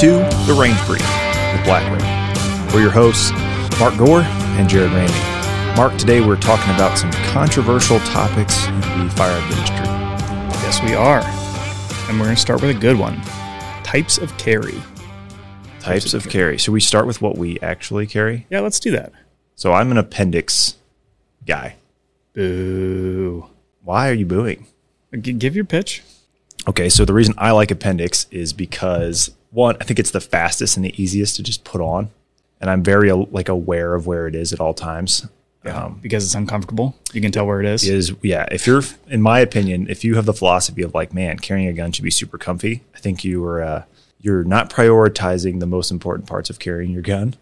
to The Range Brief with Black Ring. We're your hosts, Mark Gore and Jared Ramey. Mark, today we're talking about some controversial topics in the firearm industry. Yes, we are. And we're going to start with a good one types of carry. Types of carry. Should we start with what we actually carry. Yeah, let's do that. So I'm an appendix guy. Boo. Why are you booing? G- give your pitch. Okay, so the reason I like appendix is because one, I think it's the fastest and the easiest to just put on, and I'm very uh, like aware of where it is at all times. Yeah, because it's uncomfortable. You can tell where it is. Is yeah, if you're, in my opinion, if you have the philosophy of like, man, carrying a gun should be super comfy, I think you are uh, you're not prioritizing the most important parts of carrying your gun.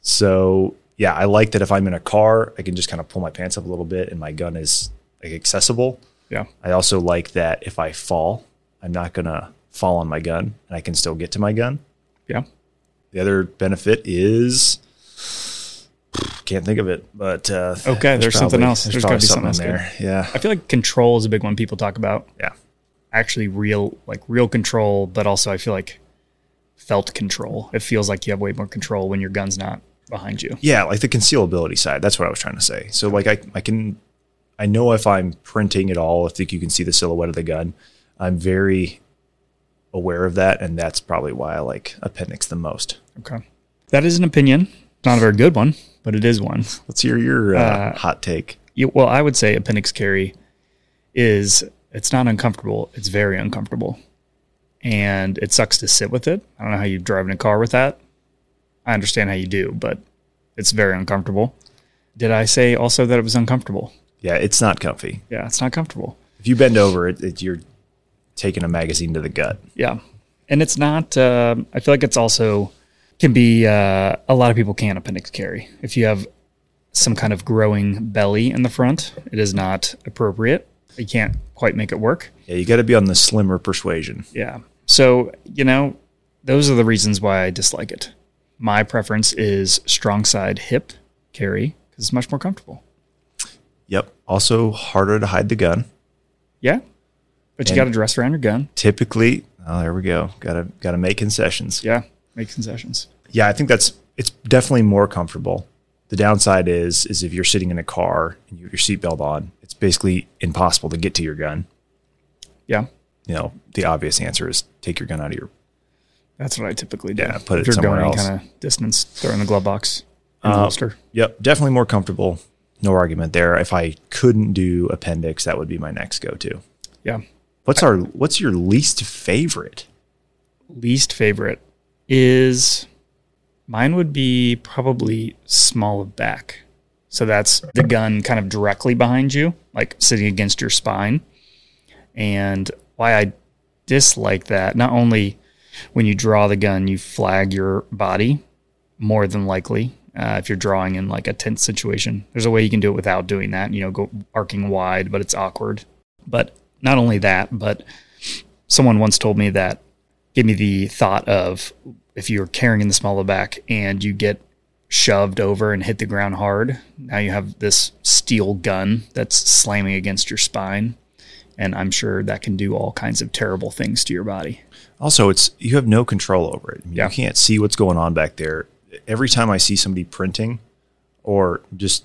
So yeah, I like that if I'm in a car, I can just kind of pull my pants up a little bit and my gun is like accessible. Yeah. I also like that if I fall, I'm not gonna fall on my gun and I can still get to my gun. Yeah. The other benefit is can't think of it, but uh, Okay, there's something else. There's gotta be something, something else there. Yeah, I feel like control is a big one people talk about. yeah, Actually, real, like real control, but also I feel like felt control. It feels like you have way more control when your gun's not behind you. yeah. Like the concealability side. That's what I was trying to say. So like I, I can, I know if I'm printing at all, I think you can see the silhouette of the gun. I'm very aware of that, and that's probably why I like appendix the most. Okay. That is an opinion. Not a very good one, but it is one. Let's hear your uh, hot take. You, well, I would say appendix carry is it's not uncomfortable. It's very uncomfortable, and it sucks to sit with it. I don't know how you drive in a car with that. I understand how you do, but it's very uncomfortable. Did I say also that it was uncomfortable? Yeah, it's not comfy. Yeah, it's not comfortable. If you bend over, it, it you're taking a magazine to the gut. Yeah, and it's not. Uh, I feel like it's also can be uh, a lot of people can't appendix carry if you have some kind of growing belly in the front. It is not appropriate. You can't quite make it work. Yeah, you got to be on the slimmer persuasion. Yeah. So, you know, those are the reasons why I dislike it. My preference is strong side hip carry because it's much more comfortable. Yep. Also harder to hide the gun. Yeah. But you got to dress around your gun. Typically, oh, there we go. Got to got to make concessions. Yeah. Make concessions. Yeah, I think that's it's definitely more comfortable. The downside is is if you're sitting in a car and you have your seatbelt on, it's basically impossible to get to your gun. Yeah. You know, the obvious answer is take your gun out of your That's what I typically do. Yeah, put if it you're somewhere going else. kind of distance, throw in the glove box, in Uh, holster. Yep, definitely more comfortable. No argument there. If I couldn't do appendix, that would be my next go-to. Yeah. What's our what's your least favorite? Least favorite is mine would be probably small of back. So that's the gun kind of directly behind you, like sitting against your spine. And why I dislike that, not only when you draw the gun, you flag your body more than likely. Uh, if you're drawing in like a tense situation, there's a way you can do it without doing that. You know, go arcing wide, but it's awkward. But not only that, but someone once told me that gave me the thought of if you're carrying in the small of the back and you get shoved over and hit the ground hard, now you have this steel gun that's slamming against your spine. And I'm sure that can do all kinds of terrible things to your body. Also, it's you have no control over it. Yeah. You can't see what's going on back there. Every time I see somebody printing, or just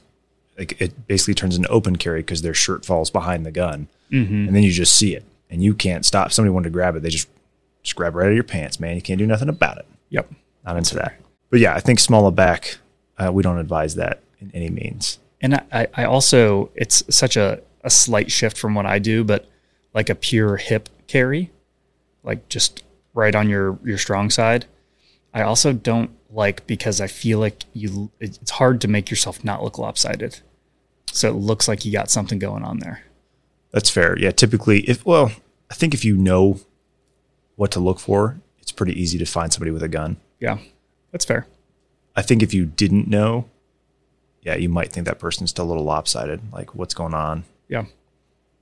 like it basically turns into open carry because their shirt falls behind the gun, Mm-hmm. and then you just see it, and you can't stop. If somebody wanted to grab it, they just just grab right out of your pants, man. You can't do nothing about it. Yep. Not into that. But yeah, I think smaller back. Uh, we don't advise that in any means. And I- I, I also, it's such a, a slight shift from what I do, but like a pure hip carry, like just right on your, your strong side. I also don't like because I feel like you, it's hard to make yourself not look lopsided. So it looks like you got something going on there. That's fair. Yeah, typically, if well, I think if you know what to look for, it's pretty easy to find somebody with a gun. Yeah, that's fair. I think if you didn't know, yeah, you might think that person's still a little lopsided. Like, what's going on? Yeah,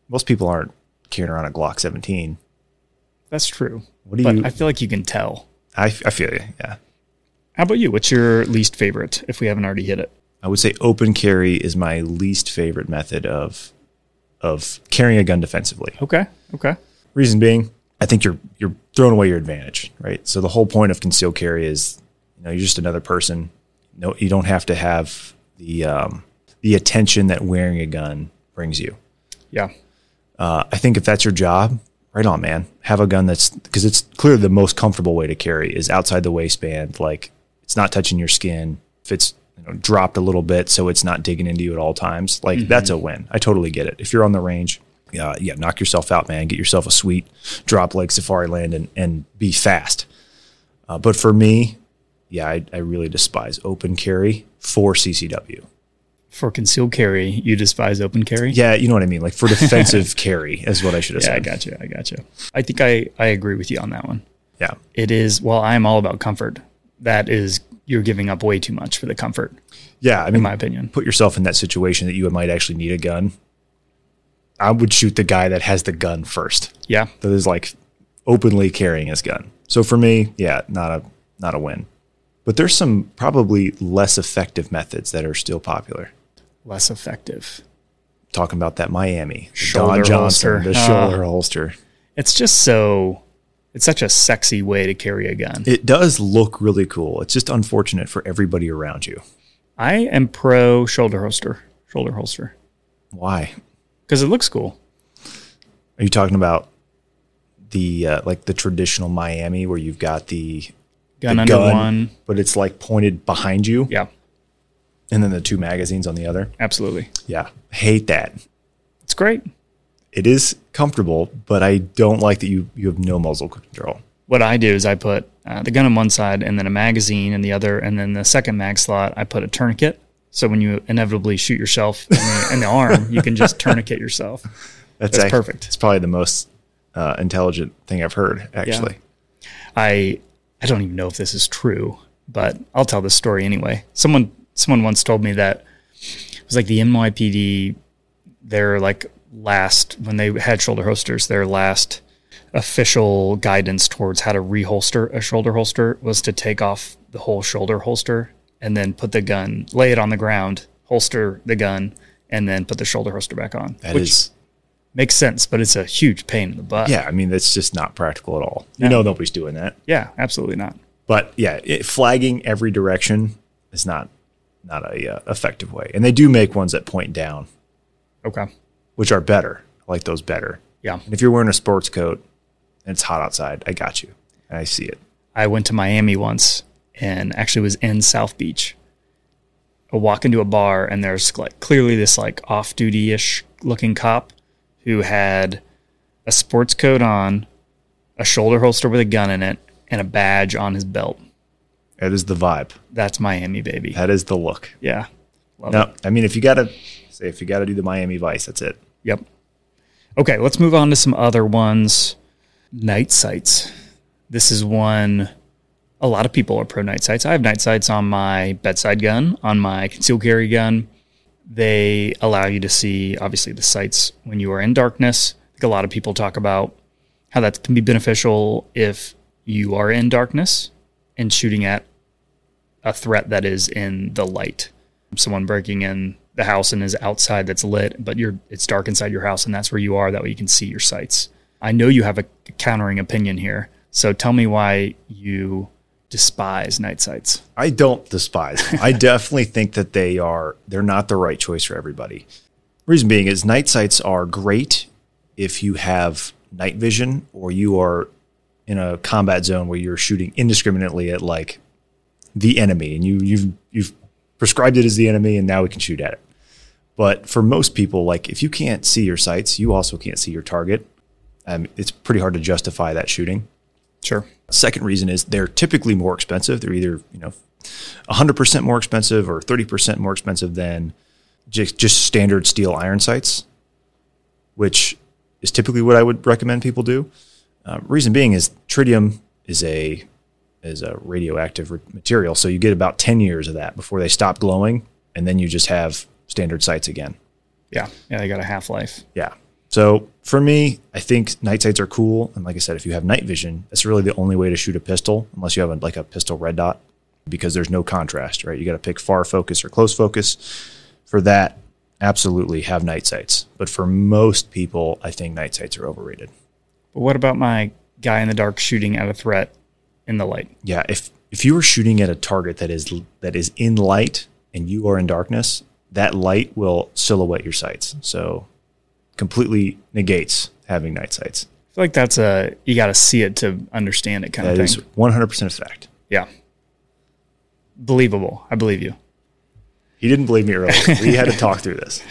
Most people aren't carrying around a Glock 17. that's true. What do but you? I feel like you can tell. I, I feel you. Yeah, How about you? What's your least favorite if we haven't already hit it? I would say open carry is my least favorite method of of carrying a gun defensively. Okay. Okay. Reason being, I think you're you're throwing away your advantage, right? So the whole point of concealed carry is, you know, you're just another person. No, you don't have to have the um, the attention that wearing a gun brings you. Yeah. Uh, I think if that's your job, right on, man. Have a gun that's because it's clearly the most comfortable way to carry is outside the waistband. Like it's not touching your skin. If it's you know, dropped a little bit, so it's not digging into you at all times. Like that's a win. I totally get it. If you're on the range, uh, yeah, knock yourself out, man. Get yourself a sweet drop like Safariland and, and be fast. Uh, but for me, yeah, I, I really despise open carry for CCW. For concealed carry, you despise open carry. Yeah, you know what I mean. Like for defensive carry is what I should have Yeah, I got you. I got you. I think I, I agree with you on that one. Yeah, It is, well, I'm all about comfort. That is, you're giving up way too much for the comfort, yeah. I in mean, my opinion. put yourself in that situation that you might actually need a gun. I would shoot the guy that has the gun first. Yeah. That is like openly carrying his gun. So for me, yeah, not a not a win. But there's some probably less effective methods that are still popular. Less effective. Talking about that Miami, the Shoulder Don Johnson, holster. the Ah. shoulder holster. It's just so, it's such a sexy way to carry a gun. It does look really cool. It's just unfortunate for everybody around you. I am pro shoulder holster, shoulder holster, Why? because it looks cool. Are you talking about the uh, like the traditional Miami where you've got the Gun the under one. but it's like pointed behind you, Yeah, and then the two magazines on the other. absolutely. Yeah, hate that. It's great. It is comfortable, but I don't like that you you have no muzzle control. What I do is I put uh, the gun on one side and then a magazine in the other, and then the second mag slot, I put a tourniquet. So when you inevitably shoot yourself in the, in the arm, you can just tourniquet yourself. That's, That's perfect. It's probably the most uh, intelligent thing I've heard. Actually, I I don't even know if this is true, but I'll tell this story anyway. Someone someone once told me that it was like the NYPD. They're like last when they had shoulder holsters, their last official guidance towards how to reholster a shoulder holster was to take off the whole shoulder holster and then put the gun, lay it on the ground, holster the gun, and then put the shoulder holster back on. that which is makes sense, but it's a huge pain in the butt. yeah. I mean, that's just not practical at all. You No. know, nobody's doing that. Yeah, absolutely not. But yeah, it, flagging every direction is not not a uh, effective way. And they do make ones that point down, Okay. Which are better. I like those better. Yeah. And if you're wearing a sports coat and it's hot outside, I got you. I see it. I went to Miami once and actually was in South Beach. I walk into a bar and there's like clearly this like off duty ish looking cop who had a sports coat on, a shoulder holster with a gun in it, and a badge on his belt. That is the vibe. That's Miami, baby. That is the look. Yeah. Love it. No, I mean, if you got to say, if you got to do the Miami Vice, that's it. Yep. Okay, let's move on to some other ones. Night sights. This is one a lot of people are pro night sights. I have night sights on my bedside gun, on my concealed carry gun. They allow you to see obviously the sights when you are in darkness. I think a lot of people talk about how that can be beneficial if you are in darkness and shooting at a threat that is in the light. Someone breaking in the house and is outside that's lit, but you're it's dark inside your house and that's where you are. That way you can see your sights. I know you have a countering opinion here, so tell me why you despise night sights. I don't despise them. I definitely think that they are they're not the right choice for everybody. Reason being is night sights are great if you have night vision or you are in a combat zone where you're shooting indiscriminately at like the enemy and you you've you've prescribed it as the enemy and now we can shoot at it. But for most people, like if you can't see your sights, you also can't see your target. Um, it's pretty hard to justify that shooting. Sure. Second reason is they're typically more expensive. They're either you know, hundred percent more expensive or thirty percent more expensive than just just standard steel iron sights, which is typically what I would recommend people do. Uh, reason being is tritium is a is a radioactive material, so you get about ten years of that before they stop glowing, and then you just have standard sights again. Yeah. Yeah, they got a half life. Yeah. So for me, I think night sights are cool. And like I said, if you have night vision, that's really the only way to shoot a pistol, unless you have a, like a pistol red dot, because there's no contrast, right? You got to pick far focus or close focus. For that, absolutely have night sights. But for most people, I think night sights are overrated. But what about my guy in the dark shooting at a threat in the light. Yeah, if if you are shooting at a target that is that is in light and you are in darkness, that light will silhouette your sights. So completely negates having night sights. I feel like that's a you got to see it to understand it kind That of is thing. 100% a fact. yeah, believable. I believe you. He didn't believe me earlier. we had to talk through this.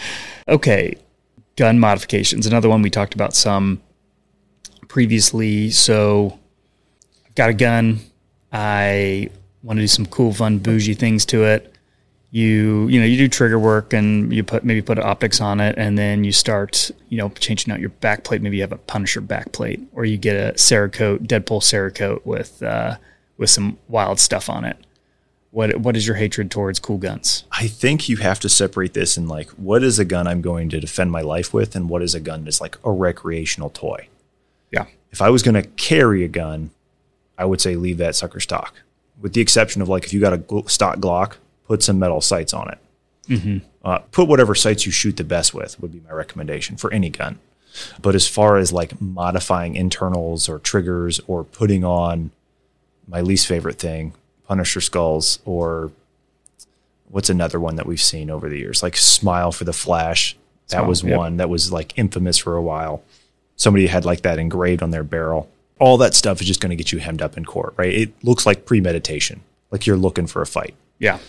Okay, gun modifications. Another one we talked about some previously. So I've got a gun. I want to do some cool, fun, bougie things to it. You you know you do trigger work and you put maybe put optics on it and then you start you know changing out your back plate. Maybe you have a Punisher back plate or you get a Cerakote Deadpool Cerakote with uh, with some wild stuff on it. What what is your hatred towards cool guns? I think you have to separate this in like what is a gun I'm going to defend my life with and what is a gun that's like a recreational toy. Yeah, If I was going to carry a gun, I would say leave that sucker stock. With the exception of like if you got a stock Glock, put some metal sights on it. Uh, put whatever sights you shoot the best with would be my recommendation for any gun. But as far as like modifying internals or triggers or putting on my least favorite thing, Punisher skulls or what's another one that we've seen over the years? Like Smile for the Flash. That was yep. one that was like infamous for a while. Somebody had like that engraved on their barrel. All that stuff is just going to get you hemmed up in court, right? It looks like premeditation, like you're looking for a fight, yeah.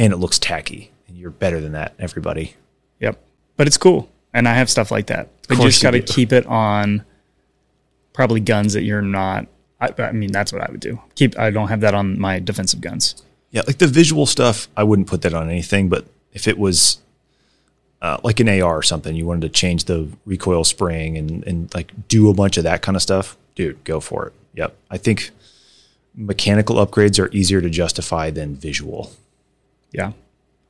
And it looks tacky. And you're better than that, everybody. Yep. But it's cool. And I have stuff like that. But you just got to keep it on probably guns that you're not. I, I mean, that's what I would do. Keep. I don't have that on my defensive guns. Yeah, like the visual stuff, I wouldn't put that on anything. But if it was uh, like an AR or something, you wanted to change the recoil spring and and like do a bunch of that kind of stuff, dude, go for it. Yep, I think mechanical upgrades are easier to justify than visual. Yeah.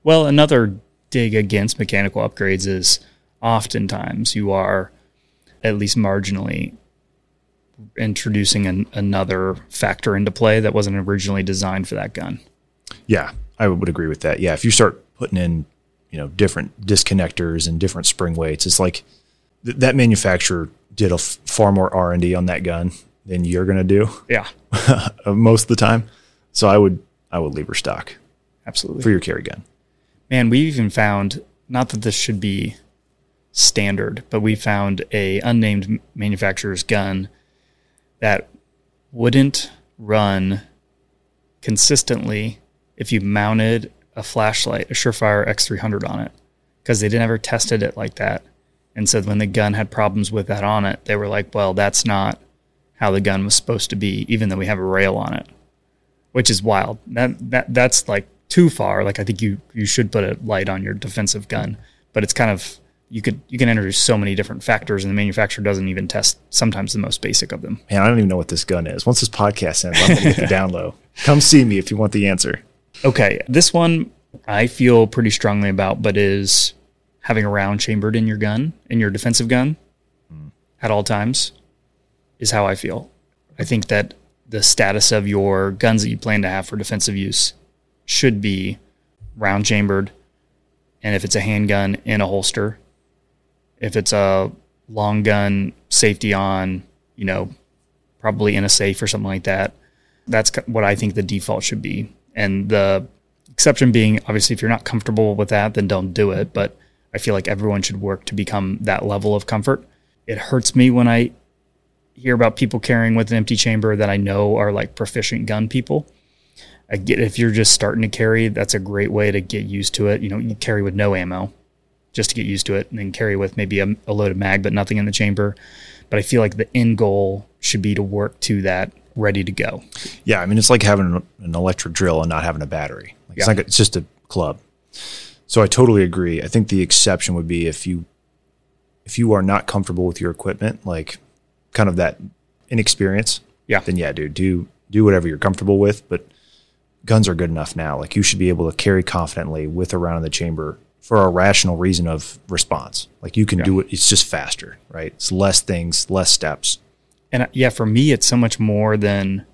Well, another dig against mechanical upgrades is oftentimes you are at least marginally introducing an, another factor into play that wasn't originally designed for that gun. Yeah, I would agree with that. Yeah, if you start putting in, you know, different disconnectors and different spring weights, it's like th- that manufacturer did a f- far more R and D on that gun than you're going to do Yeah, most of the time. So I would I would leave her stock absolutely. for your carry gun. Man, we even found not that this should be standard, but we found a unnamed manufacturer's gun that wouldn't run consistently if you mounted a flashlight, a Surefire X300 on it, because they didn't ever tested it like that. And so when the gun had problems with that on it, they were like, "Well, that's not how the gun was supposed to be, even though we have a rail on it." which is wild. That that that's like too far. Like I think you you should put a light on your defensive gun, but it's kind of you could you can introduce so many different factors, and the manufacturer doesn't even test sometimes the most basic of them. Man, I don't even know what this gun is. Once this podcast ends, I'm going to get the down low. Come see me if you want the answer. Okay, this one I feel pretty strongly about, but is having a round chambered in your gun in your defensive gun hmm. at all times is how I feel. I think that the status of your guns that you plan to have for defensive use should be round chambered, and if it's a handgun in a holster, if it's a long gun, safety on, you know, probably in a safe or something like that. That's what I think the default should be. And the exception being, obviously, if you're not comfortable with that, then don't do it. But I feel like everyone should work to become that level of comfort. It hurts me when I hear about people carrying with an empty chamber that I know are like proficient gun people. I get if you're just starting to carry, that's a great way to get used to it. You know, you carry with no ammo just to get used to it, and then carry with maybe a, a loaded mag, but nothing in the chamber. But I feel like the end goal should be to work to that ready to go. Yeah, I mean, it's like having an- electric drill and not having a battery. Like, It's Yeah. like it's just a club. So I totally agree. I think the exception would be if you if you are not comfortable with your equipment, like kind of that inexperience. Yeah. Then yeah, dude, do do whatever you're comfortable with. But guns are good enough now. Like you should be able to carry confidently with a round in the chamber for a rational reason of response. Like you can do it. It's just faster, right? It's less things, less steps. And uh, yeah, for me, it's so much more than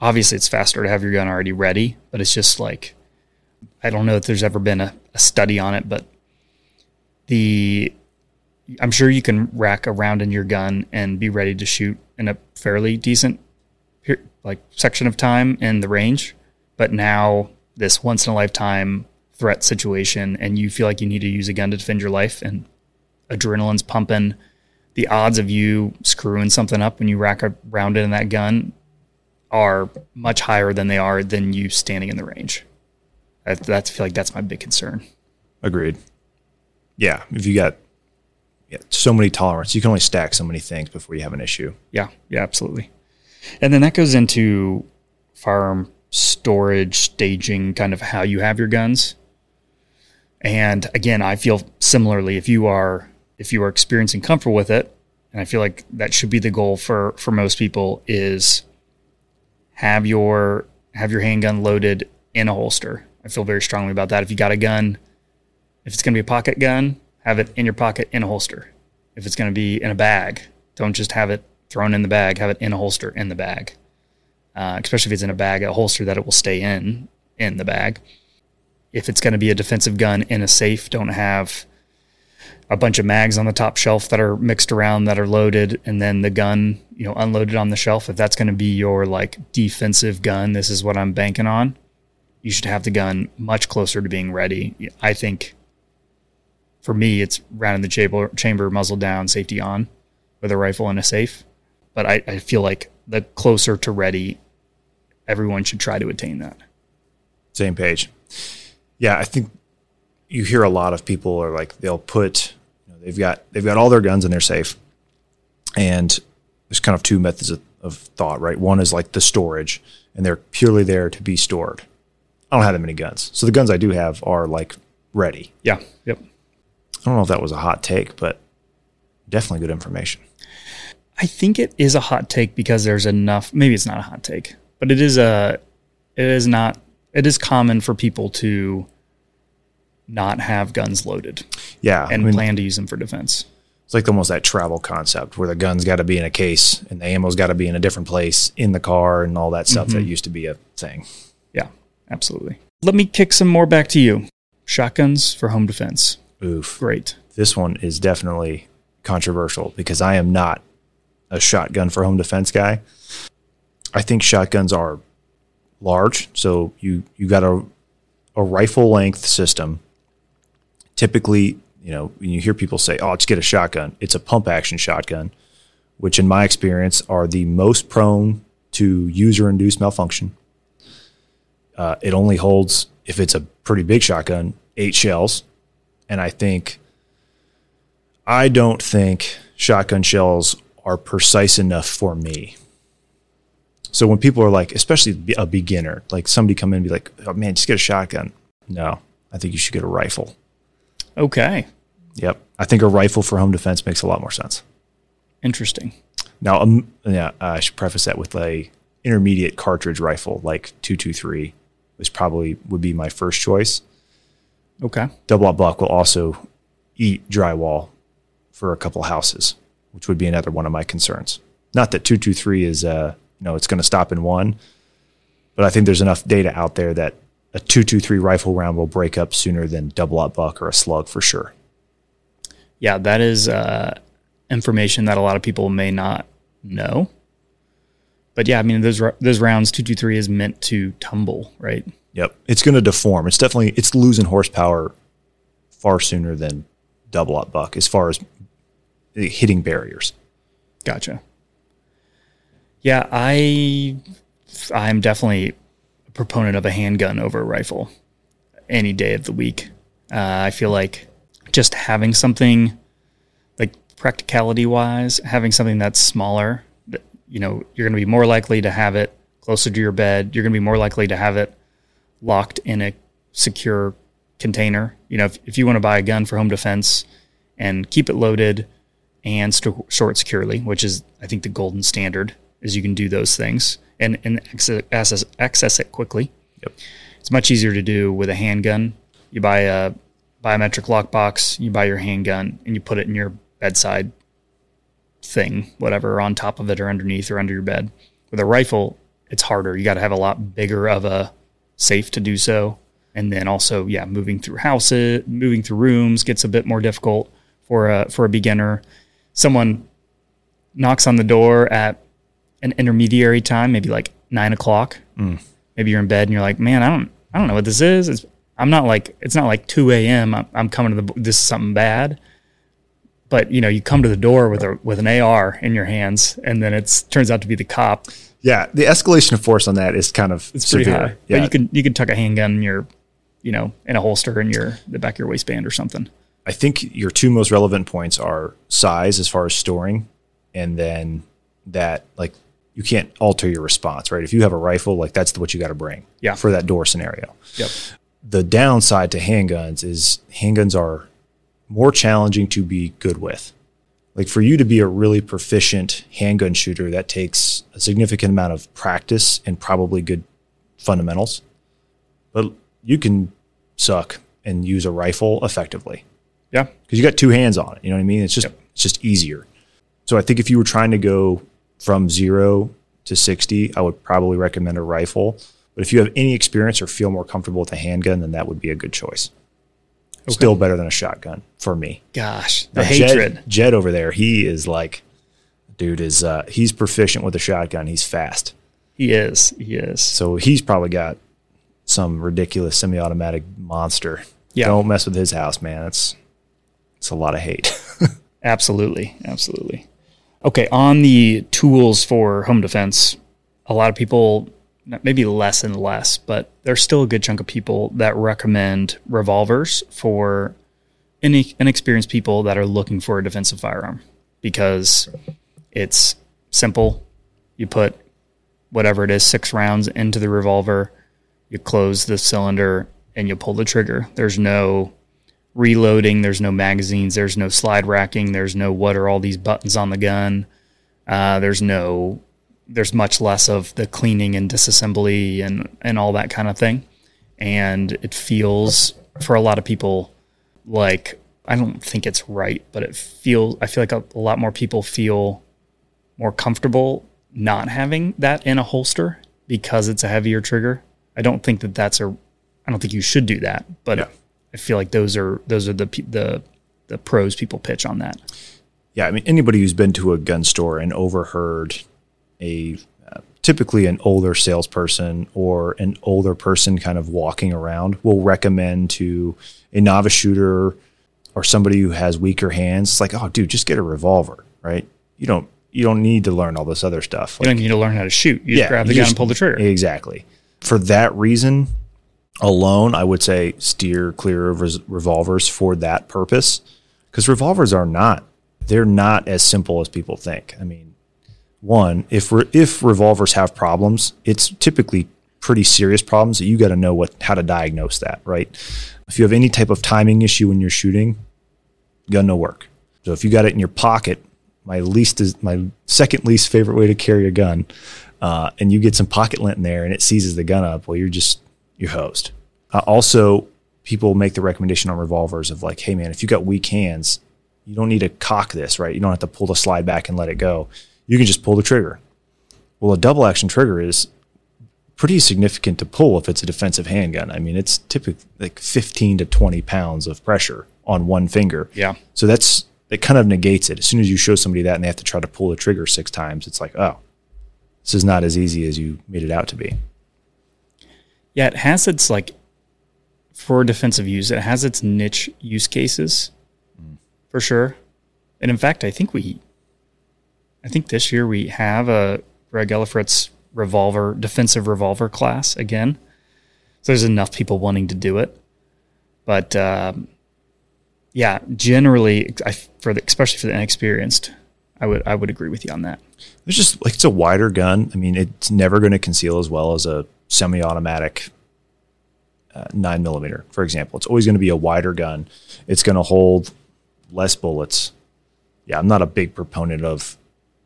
obviously it's faster to have your gun already ready, but it's just like I don't know if there's ever been a, a study on it, but the I'm sure you can rack a round in your gun and be ready to shoot in a fairly decent like section of time in the range, but now this once in a lifetime threat situation and you feel like you need to use a gun to defend your life and adrenaline's pumping, the odds of you screwing something up when you rack around it in that gun are much higher than they are than you standing in the range. I, that's I feel like that's my big concern. Agreed. Yeah, if you got yeah, so many tolerance, you can only stack so many things before you have an issue. Yeah, yeah, absolutely. And then that goes into firearm storage, staging, kind of how you have your guns. And again, I feel similarly if you are if you are experiencing comfort with it, and I feel like that should be the goal for for most people is have your have your handgun loaded in a holster. I feel very strongly about that. If you got a gun, if it's going to be a pocket gun, have it in your pocket in a holster. If it's going to be in a bag, don't just have it thrown in the bag. Have it in a holster in the bag. Uh, especially if it's in a bag, a holster that it will stay in in the bag. If it's going to be a defensive gun in a safe, don't have a bunch of mags on the top shelf that are mixed around that are loaded and then the gun, you know, unloaded on the shelf. If that's going to be your like defensive gun, this is what I'm banking on. You should have the gun much closer to being ready. I think for me, it's round in the chamber, chamber muzzle down, safety on with a rifle in a safe. But I, I feel like the closer to ready, everyone should try to attain that. Same page. Yeah, I think you hear a lot of people are like they'll put you know, they've got they've got all their guns in their safe, and there's kind of two methods of, of thought, right? One is like the storage, and they're purely there to be stored. I don't have that many guns, so the guns I do have are like ready. Yeah. Yep. I don't know if that was a hot take, but definitely good information. I think it is a hot take because there's enough. Maybe it's not a hot take, but it is a. It is not. It is common for people to not have guns loaded. Yeah, and I mean, plan to use them for defense. It's like almost that travel concept where the gun's got to be in a case and the ammo's got to be in a different place in the car and all that stuff mm-hmm. that used to be a thing. Yeah, absolutely. Let me kick some more back to you. Shotguns for home defense. Oof. Great. This one is definitely controversial because I am not a shotgun for home defense guy. I think shotguns are large, so you you got a a rifle length system typically, you know, when you hear people say, "Oh, let's get a shotgun," it's a pump action shotgun, which, in my experience, are the most prone to user-induced malfunction. Uh, it only holds, if it's a pretty big shotgun, eight shells, and I think, I don't think shotgun shells are precise enough for me. So when people are like, especially a beginner, like somebody come in and be like, "Oh man, just get a shotgun." No, I think you should get a rifle. Okay. Yep. I think a rifle for home defense makes a lot more sense. Interesting. Now, um, yeah, I should preface that with a intermediate cartridge rifle like 223 was probably would be my first choice. Okay. Double aught buck will also eat drywall for a couple houses, which would be another one of my concerns. Not that 223 is uh, you know, it's going to stop in one, but I think there's enough data out there that a 223 rifle round will break up sooner than double aught buck or a slug for sure. Yeah, that is uh, information that a lot of people may not know. But yeah, I mean those those rounds 223 is meant to tumble, right? Yep. It's going to deform. It's definitely it's losing horsepower far sooner than double aught buck as far as hitting barriers. Gotcha. Yeah, I I'm definitely a proponent of a handgun over a rifle any day of the week. Uh, I feel like just having something like practicality wise, having something that's smaller, you know, you're going to be more likely to have it closer to your bed. You're going to be more likely to have it locked in a secure container. You know, if, if you want to buy a gun for home defense and keep it loaded and st- it securely, which is, I think, the golden standard, is you can do those things and, and access, access it quickly. Yep. It's much easier to do with a handgun. You buy a biometric lockbox, you buy your handgun, and you put it in your bedside thing, whatever, on top of it or underneath or under your bed. With a rifle, it's harder. You got to have a lot bigger of a safe to do so. And then also, yeah, moving through houses, moving through rooms gets a bit more difficult for a for a beginner. Someone knocks on the door at an intermediary time, maybe like nine o'clock. Mm. Maybe you're in bed and you're like, man, I don't, I don't know what this is. It's, I'm not like, it's not like 2 a.m. I'm, I'm coming to the, this is something bad. But you know, you come to the door with a with an AR in your hands, and then it's turns out to be the cop. Yeah, the escalation of force on that is kind of It's pretty severe. high. Yeah, But you can you can tuck a handgun in your, you know, in a holster in your the back of your waistband or something. I think your two most relevant points are size as far as storing, and then that like you can't alter your response, right? If you have a rifle, like that's what you got to bring, Yeah. for that door scenario. Yep. The downside to handguns is handguns are more challenging to be good with. Like for you to be a really proficient handgun shooter, that takes a significant amount of practice and probably good fundamentals. But you can suck and use a rifle effectively Yeah. because you got two hands on it. You know what I mean? It's just it's just easier. So I think if you were trying to go from zero to sixty, I would probably recommend a rifle. But if you have any experience or feel more comfortable with a handgun, then that would be a good choice. Still better than a shotgun for me. Gosh, the Now, hatred. Jed, Jed over there, he is like, dude is uh, he's proficient with a shotgun. He's fast, He is. He is. so he's probably got some ridiculous semi-automatic monster. Yeah. Don't mess with his house, man. It's it's a lot of hate. Absolutely. Absolutely. Okay. On the tools for home defense, a lot of people, maybe less and less, but there's still a good chunk of people that recommend revolvers for any inexperienced people that are looking for a defensive firearm because it's simple. You put whatever it is, six rounds into the revolver, you close the cylinder, and you pull the trigger. There's no reloading. There's no magazines. There's no slide racking. There's no what are all these buttons on the gun. Uh, there's no. There's much less of the cleaning and disassembly and and all that kind of thing, and it feels for a lot of people like I don't think it's right, but it feels I feel like a, a lot more people feel more comfortable not having that in a holster because it's a heavier trigger. I don't think that that's a I don't think you should do that, but Yeah. I feel like those are those are the the the pros people pitch on that. Yeah, I mean anybody who's been to a gun store and overheard a uh, typically an older salesperson or an older person kind of walking around will recommend to a novice shooter or somebody who has weaker hands. It's like, oh, dude, just get a revolver, right? You don't you don't need to learn all this other stuff. You don't need to learn how to shoot. You just grab the gun just- and pull the trigger. Exactly. For that reason alone, I would say steer clear of res- revolvers for that purpose because revolvers are not they're not as simple as people think. I mean, one, if re- if revolvers have problems, it's typically pretty serious problems that you got to know what how to diagnose that, right? If you have any type of timing issue when you're shooting, gun no work. So if you got it in your pocket, my least is my second least favorite way to carry a gun, uh, and you get some pocket lint in there and it seizes the gun up, well, you're just you're hosed. Uh, also, people make the recommendation on revolvers of like, hey man, if you got weak hands, you don't need to cock this, right? You don't have to pull the slide back and let it go. You can just pull the trigger. Well, a double action trigger is pretty significant to pull if it's a defensive handgun. I mean, it's typically like 15 to 20 pounds of pressure on one finger. Yeah. So that's it kind of negates it. As soon as you show somebody that and they have to try to pull the trigger six times, it's like, oh, this is not as easy as you made it out to be. Yeah, it has its like for defensive use, it has its niche use cases for sure. And in fact, I think we I think this year we have a Greg Ellifritz revolver defensive revolver class again. So there's enough people wanting to do it. But um, yeah, generally I, for the, especially for the inexperienced, I would I would agree with you on that. It's just like it's a wider gun. I mean, it's never going to conceal as well as a semi-automatic uh, nine millimeter, for example. It's always going to be a wider gun. It's going to hold less bullets. Yeah, I'm not a big proponent of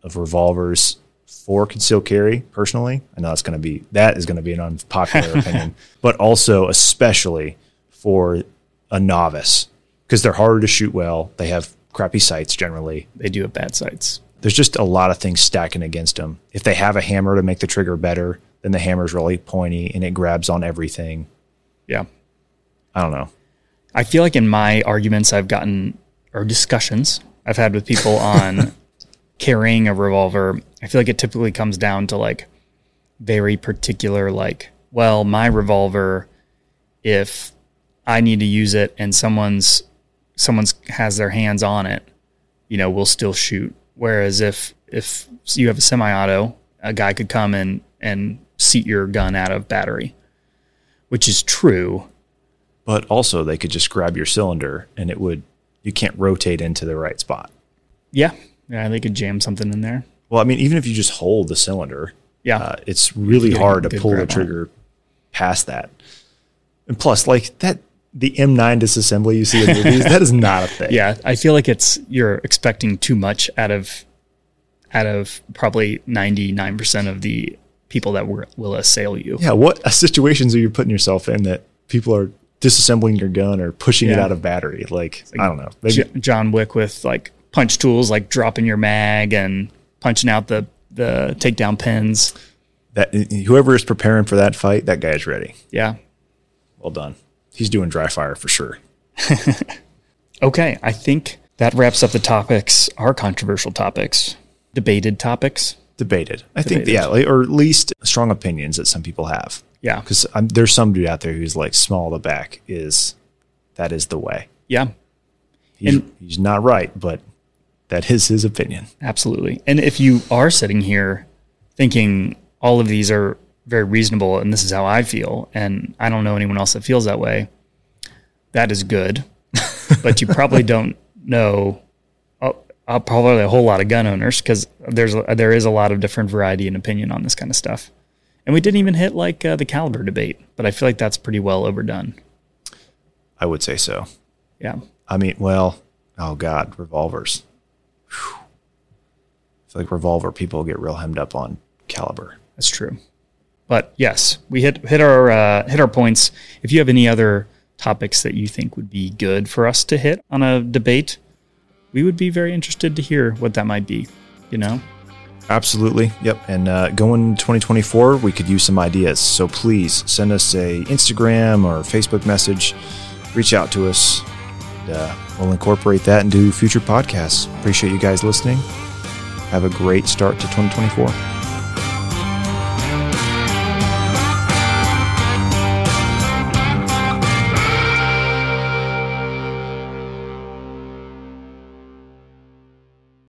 of revolvers for concealed carry personally. I know that's going to be that is going to be an unpopular opinion, but also especially for a novice because they're harder to shoot well. They have crappy sights generally They do have bad sights. there's just a lot of things stacking against them. If they have a hammer to make the trigger better, then the hammer's really pointy and it grabs on everything. Yeah. I don't know. I feel like in my arguments I've gotten or discussions I've had with people on carrying a revolver, I feel like it typically comes down to like very particular, like, well, my revolver, if I need to use it and someone's someone's has their hands on it, you know, we'll still shoot. Whereas if if you have a semi-auto, a guy could come and and seat your gun out of battery, which is true. But also, they could just grab your cylinder and it would, you can't rotate into the right spot. Yeah, yeah, they could jam something in there. Well, I mean, even if you just hold the cylinder, Yeah, uh, it's really hard to pull the grab on trigger past that. And plus, like that, the M9 disassembly you see in movies, that is not a thing. yeah. I feel like it's you're expecting too much out of out of probably ninety nine percent of the people that will, will assail you. Yeah. What situations are you putting yourself in that people are disassembling your gun or pushing it out of battery? Like, I don't know. Maybe, John Wick with like punch tools, like dropping your mag and punching out the the takedown pins. that whoever is preparing for that fight, that guy's ready. Yeah. Well done. He's doing dry fire for sure. Okay, I think that wraps up the topics, our controversial topics, debated topics. Debated. I think, Debated. yeah, like, or at least strong opinions that some people have. Yeah. Because um, there's some dude out there who's like small the back is that is the way. Yeah, He's, And- he's not right, but that is his opinion. absolutely. And if you are sitting here thinking all of these are very reasonable and this is how I feel, and I don't know anyone else that feels that way, that is good. but you probably don't know uh, probably a whole lot of gun owners because there's a, there is a lot of different variety and opinion on this kind of stuff. And we didn't even hit like uh, the caliber debate, but I feel like that's pretty well overdone. I would say so. Yeah. I mean, well, oh God, revolvers. Whew. I feel like revolver people get real hemmed up on caliber. That's true. But yes, we hit hit our uh, hit our points. If you have any other topics that you think would be good for us to hit on a debate, we would be very interested to hear what that might be. You know, Absolutely. Yep. And uh, going 2024, we could use some ideas. So please send us a Instagram or Facebook message. Reach out to us. And, uh, we'll incorporate that into future podcasts. Appreciate you guys listening. Have a great start to 2024.